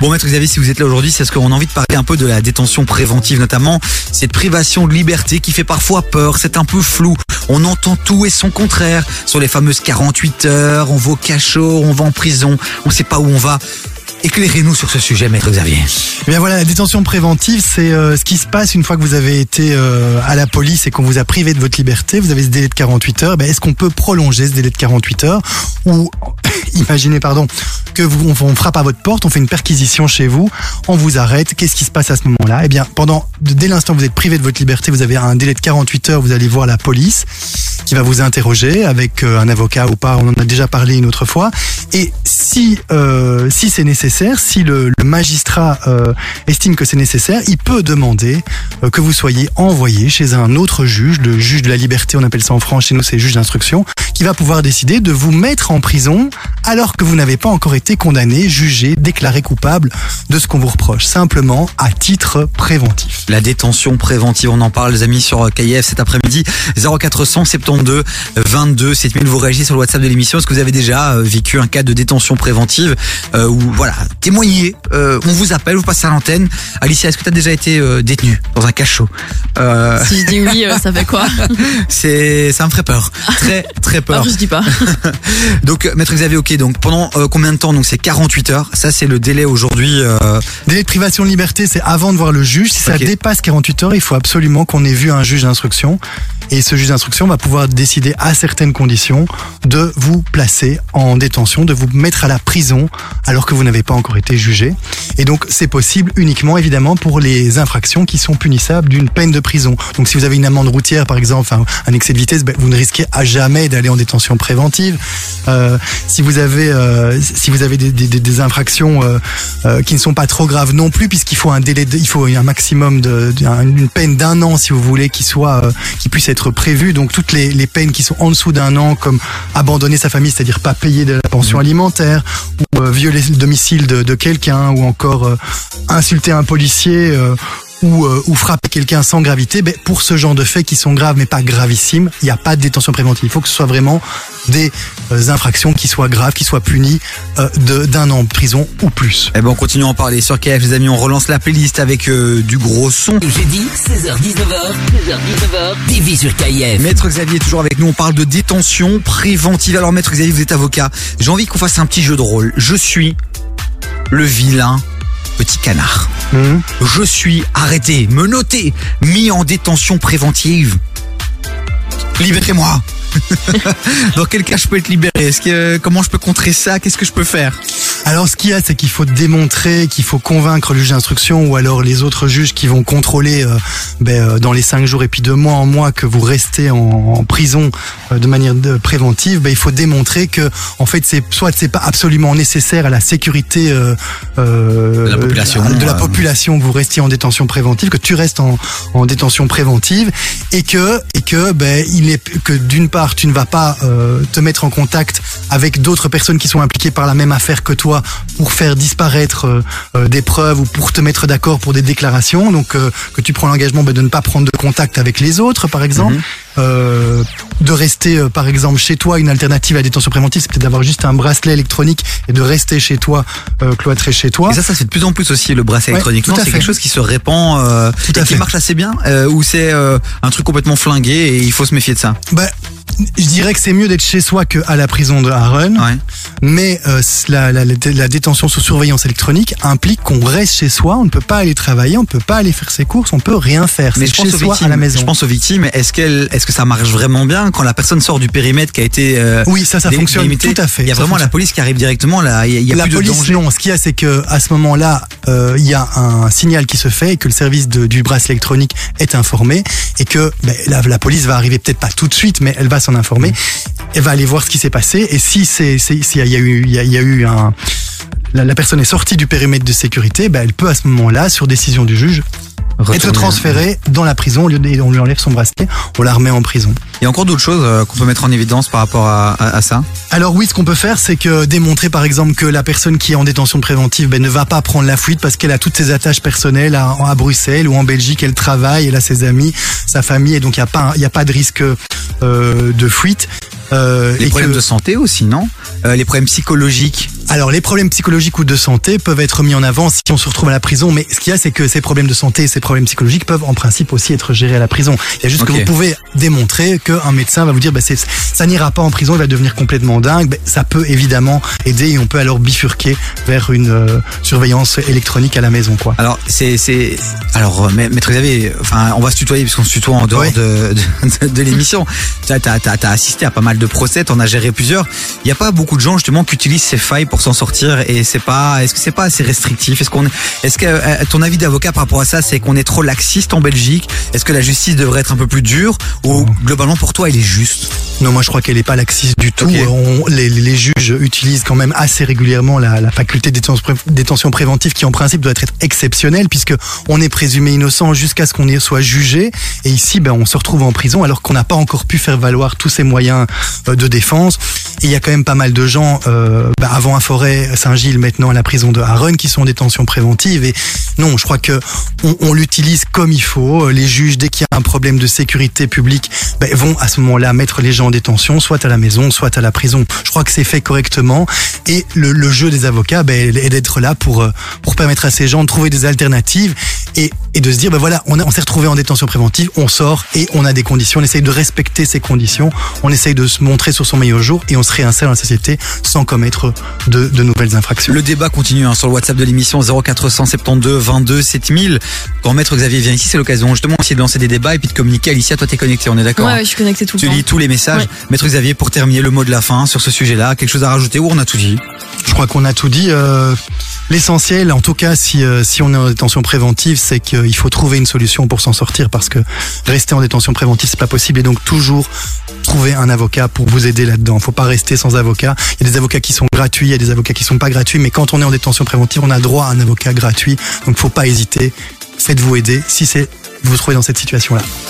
Bon, maître Xavier, si vous êtes là aujourd'hui, c'est parce qu'on a envie de parler un peu de la détention préventive, notamment cette privation de liberté qui fait parfois peur, c'est un peu flou. On entend tout et son contraire sur les fameuses 48 heures, on va au cachot, on va en prison, on sait pas où on va. Éclairez-nous sur ce sujet, maître Xavier. Eh bien voilà, la détention préventive, c'est euh, ce qui se passe une fois que vous avez été euh, à la police et qu'on vous a privé de votre liberté. Vous avez ce délai de 48 heures. Ben, Est-ce qu'on peut prolonger ce délai de 48 heures Ou imaginez, pardon, on frappe à votre porte, on fait une perquisition chez vous, on vous arrête. Qu'est-ce qui se passe à ce moment-là? Eh bien, pendant dès l'instant où vous êtes privé de votre liberté, vous avez un délai de 48 heures. Vous allez voir la police qui va vous interroger avec euh, un avocat ou pas. On en a déjà parlé une autre fois. Et si euh, si c'est nécessaire, si le, magistrat euh, estime que c'est nécessaire, il peut demander que vous soyez envoyé chez un autre juge, le juge de la liberté, on appelle ça en France, chez nous c'est juge d'instruction, qui va pouvoir décider de vous mettre en prison alors que vous n'avez pas encore été condamné, jugé, déclaré coupable de ce qu'on vous reproche, simplement à titre préventif. La détention préventive, on en parle, les amis, sur KIF cet après-midi. 0472 22 7000. Vous réagissez sur le WhatsApp de l'émission. Est-ce que vous avez déjà euh, vécu un cas de détention préventive euh, ou voilà, témoignez. Euh, on vous appelle, vous passez à l'antenne. Alicia, est-ce que tu as déjà été euh, détenue dans un cachot euh, Si je dis oui, euh, ça fait quoi C'est, ça me ferait peur, très très peur. Alors je dis pas. Donc, maître Xavier, ok. Donc pendant euh, combien de temps Donc c'est 48 heures. Ça c'est le délai aujourd'hui. euh, Délai de privation de liberté, c'est avant de voir le juge. Si ça dépasse 48 heures, il faut absolument qu'on ait vu un juge d'instruction. Et ce juge d'instruction va pouvoir décider à certaines conditions de vous placer en détention, de vous mettre à la prison alors que vous n'avez pas encore été jugé. Et donc c'est possible uniquement évidemment pour les infractions qui sont punissables d'une peine de prison. Donc si vous avez une amende routière par exemple, un excès de vitesse, ben, vous ne risquez à jamais d'aller en détention préventive. Euh, si vous avez euh, si vous avez des, infractions euh, qui ne sont pas trop graves non plus, puisqu'il faut un délai, il faut un maximum de, de- un- une peine d'un an si vous voulez qui soit qui puisse être prévue. Donc toutes les, les peines qui sont en dessous d'un an, comme abandonner sa famille, c'est-à-dire pas payer de la pension alimentaire, ou euh, violer le domicile de, de quelqu'un, ou encore euh, insulter un policier. Ou, euh, ou frapper quelqu'un sans gravité, ben, pour ce genre de faits qui sont graves mais pas gravissimes, il n'y a pas de détention préventive. Il faut que ce soit vraiment des euh, infractions qui soient graves, qui soient punies euh, d'un an de prison ou plus. Eh ben on continue à en parler sur KF les amis. On relance la playlist avec euh, du gros son. Jeudi, 16h-19h, 16h-19h, TV sur KIF. Maître Xavier est toujours avec nous. On parle de détention préventive. Alors, Maître Xavier, vous êtes avocat. J'ai envie qu'on fasse un petit jeu de rôle. Je suis le vilain petit canard. Mhm. Je suis arrêté, menotté, mis en détention préventive. Libérez-moi. Dans quel cas je peux être libéré? Est-ce que comment je peux contrer ça? Qu'est-ce que je peux faire? Alors ce qu'il y a, c'est qu'il faut démontrer, qu'il faut convaincre le juge d'instruction ou alors les autres juges qui vont contrôler euh, ben, euh, dans les cinq jours et puis de mois en mois que vous restez en, en prison euh, de manière de- préventive. Ben, il faut démontrer que en fait c'est soit c'est pas absolument nécessaire à la sécurité euh, euh, De la population, de la population que vous restiez en détention préventive, que tu restes en, en détention préventive et que et que ben il est que d'une part tu ne vas pas euh, te mettre en contact avec d'autres personnes qui sont impliquées par la même affaire que toi pour faire disparaître euh, euh, des preuves ou pour te mettre d'accord pour des déclarations donc euh, que tu prends l'engagement ben, de ne pas prendre de contact avec les autres par exemple Mhm. euh, de rester euh, par exemple chez toi une alternative à la détention préventive c'est peut-être d'avoir juste un bracelet électronique et de rester chez toi euh, cloîtré chez toi Et ça, ça fait de plus en plus aussi le bracelet Ouais, électronique. C'est fait. quelque chose qui se répand Tout à et qui fait. marche assez bien, ou c'est un truc complètement flingué et il faut se méfier de ça? Ben, je dirais que c'est mieux d'être chez soi qu'à la prison de Harren. Ouais. Mais euh, la, la, la détention sous surveillance électronique implique qu'on reste chez soi, on ne peut pas aller travailler, on ne peut pas aller faire ses courses, on peut rien faire. Mais C'est je pense chez soi victimes. à la maison. Je pense aux victimes. Est-ce qu'elle, est-ce que ça marche vraiment bien quand la personne sort du périmètre qui a été euh, Oui, ça, ça fonctionne délimité tout à fait. Il y a vraiment la police qui arrive directement là. Il y a, la plus police, de danger. non. Ce qu'il y a, c'est que à ce moment-là, euh, il y a un signal qui se fait et que le service de- du bracelet électronique est informé et que ben, la, la police va arriver peut-être pas tout de suite, mais elle va s'en informer. Elle va aller voir ce qui s'est passé et si c'est s'il y, a- eu un la, la personne est sortie du périmètre de sécurité, ben, elle peut à ce moment-là, sur décision du juge, être Retourner. transférée dans la prison. Au lieu de, on lui enlève son bracelet, on la remet en prison. Il y a encore d'autres choses euh, qu'on peut mettre en évidence par rapport à, à- à ça? Alors oui, ce qu'on peut faire, c'est que démontrer par exemple que la personne qui est en détention préventive ben, ne va pas prendre la fuite parce qu'elle a toutes ses attaches personnelles à, à Bruxelles ou en Belgique, elle travaille, elle a ses amis, sa famille, et donc il n'y a, pas un- il y a pas de risque euh, de fuite. Euh, Les et problèmes que- de santé aussi, non? Euh, Les problèmes psychologiques. Alors les problèmes psychologiques ou de santé peuvent être mis en avant si on se retrouve à la prison, mais ce qu'il y a c'est que ces problèmes de santé et ces problèmes psychologiques peuvent en principe aussi être gérés à la prison. Il y a juste que vous pouvez démontrer qu'un médecin va vous dire bah, c'est- ça n'ira pas en prison, il va devenir complètement dingue. Ben, ça peut évidemment aider et on peut alors bifurquer vers une euh, surveillance électronique à la maison. quoi. Alors, c'est, c'est, alors, euh, ma- maître Xavier, enfin, on va se tutoyer puisqu'on se tutoie en dehors de, de, de l'émission. Tu as, t'as, t'as, t'as assisté à pas mal de procès, t'en as géré plusieurs. Il n'y a pas beaucoup de gens, justement, qui utilisent ces failles pour s'en sortir et c'est pas, est-ce que c'est pas assez restrictif? Est-ce qu'on est, est-ce que, euh, ton avis d'avocat par rapport à ça, c'est qu'on est trop laxiste en Belgique? Est-ce que la justice devrait être un peu plus dure ou globalement pour toi, elle est juste? Non, moi je crois qu'elle n'est pas laxiste du tout. On- les, les juges utilisent quand même assez régulièrement la, la faculté de détention, pré- détention préventive qui en principe doit être exceptionnelle puisque on est présumé innocent jusqu'à ce qu'on y soit jugé. Et ici, ben, on se retrouve en prison alors qu'on n'a pas encore pu faire valoir tous ces moyens euh, de défense. Et il y a quand même pas mal de gens, euh, ben, avant à Forêt, Saint-Gilles, maintenant à la prison de Harun, qui sont en détention préventive. Et non, je crois que on, l'utilise comme il faut. Les juges, dès qu'il y a un problème de sécurité publique, ben, vont à ce moment-là mettre les gens en détention, soit à la maison, soit à la prison. Je crois que c'est fait correctement. Et le, jeu des avocats ben, est d'être là pour, euh, pour permettre à ces gens de trouver des alternatives et, et de se dire, ben voilà, on, a- on s'est retrouvé en détention préventive, on sort et on a des conditions. On essaye de respecter ces conditions, on essaye de se montrer sur son meilleur jour et on se réinsère dans la société sans commettre de, de nouvelles infractions. Le débat continue hein, sur le WhatsApp de l'émission 0472 22 7000. Quand Maître Xavier vient ici, c'est l'occasion justement aussi de lancer des débats et puis de communiquer. Alicia, toi t'es connecté, on est d'accord Ouais, hein ouais, je suis connectée tout le Tu temps. lis tous les messages. Ouais. Maître Xavier, pour terminer le mot de la fin sur ce sujet-là, quelque chose à rajouter ou on a tout dit? Je crois qu'on a tout dit. Euh, L'essentiel, en tout cas, si, euh, si on est en détention préventive, c'est qu'il faut trouver une solution pour s'en sortir parce que rester en détention préventive, c'est pas possible et donc toujours trouver un avocat pour vous aider là-dedans. Faut pas rester sans avocat. Il y a des avocats qui sont gratuits, il y a des avocats qui sont pas gratuits, mais quand on est en détention préventive, on a droit à un avocat gratuit. Donc faut pas hésiter. Faites-vous aider si c'est vous vous trouvez dans cette situation-là.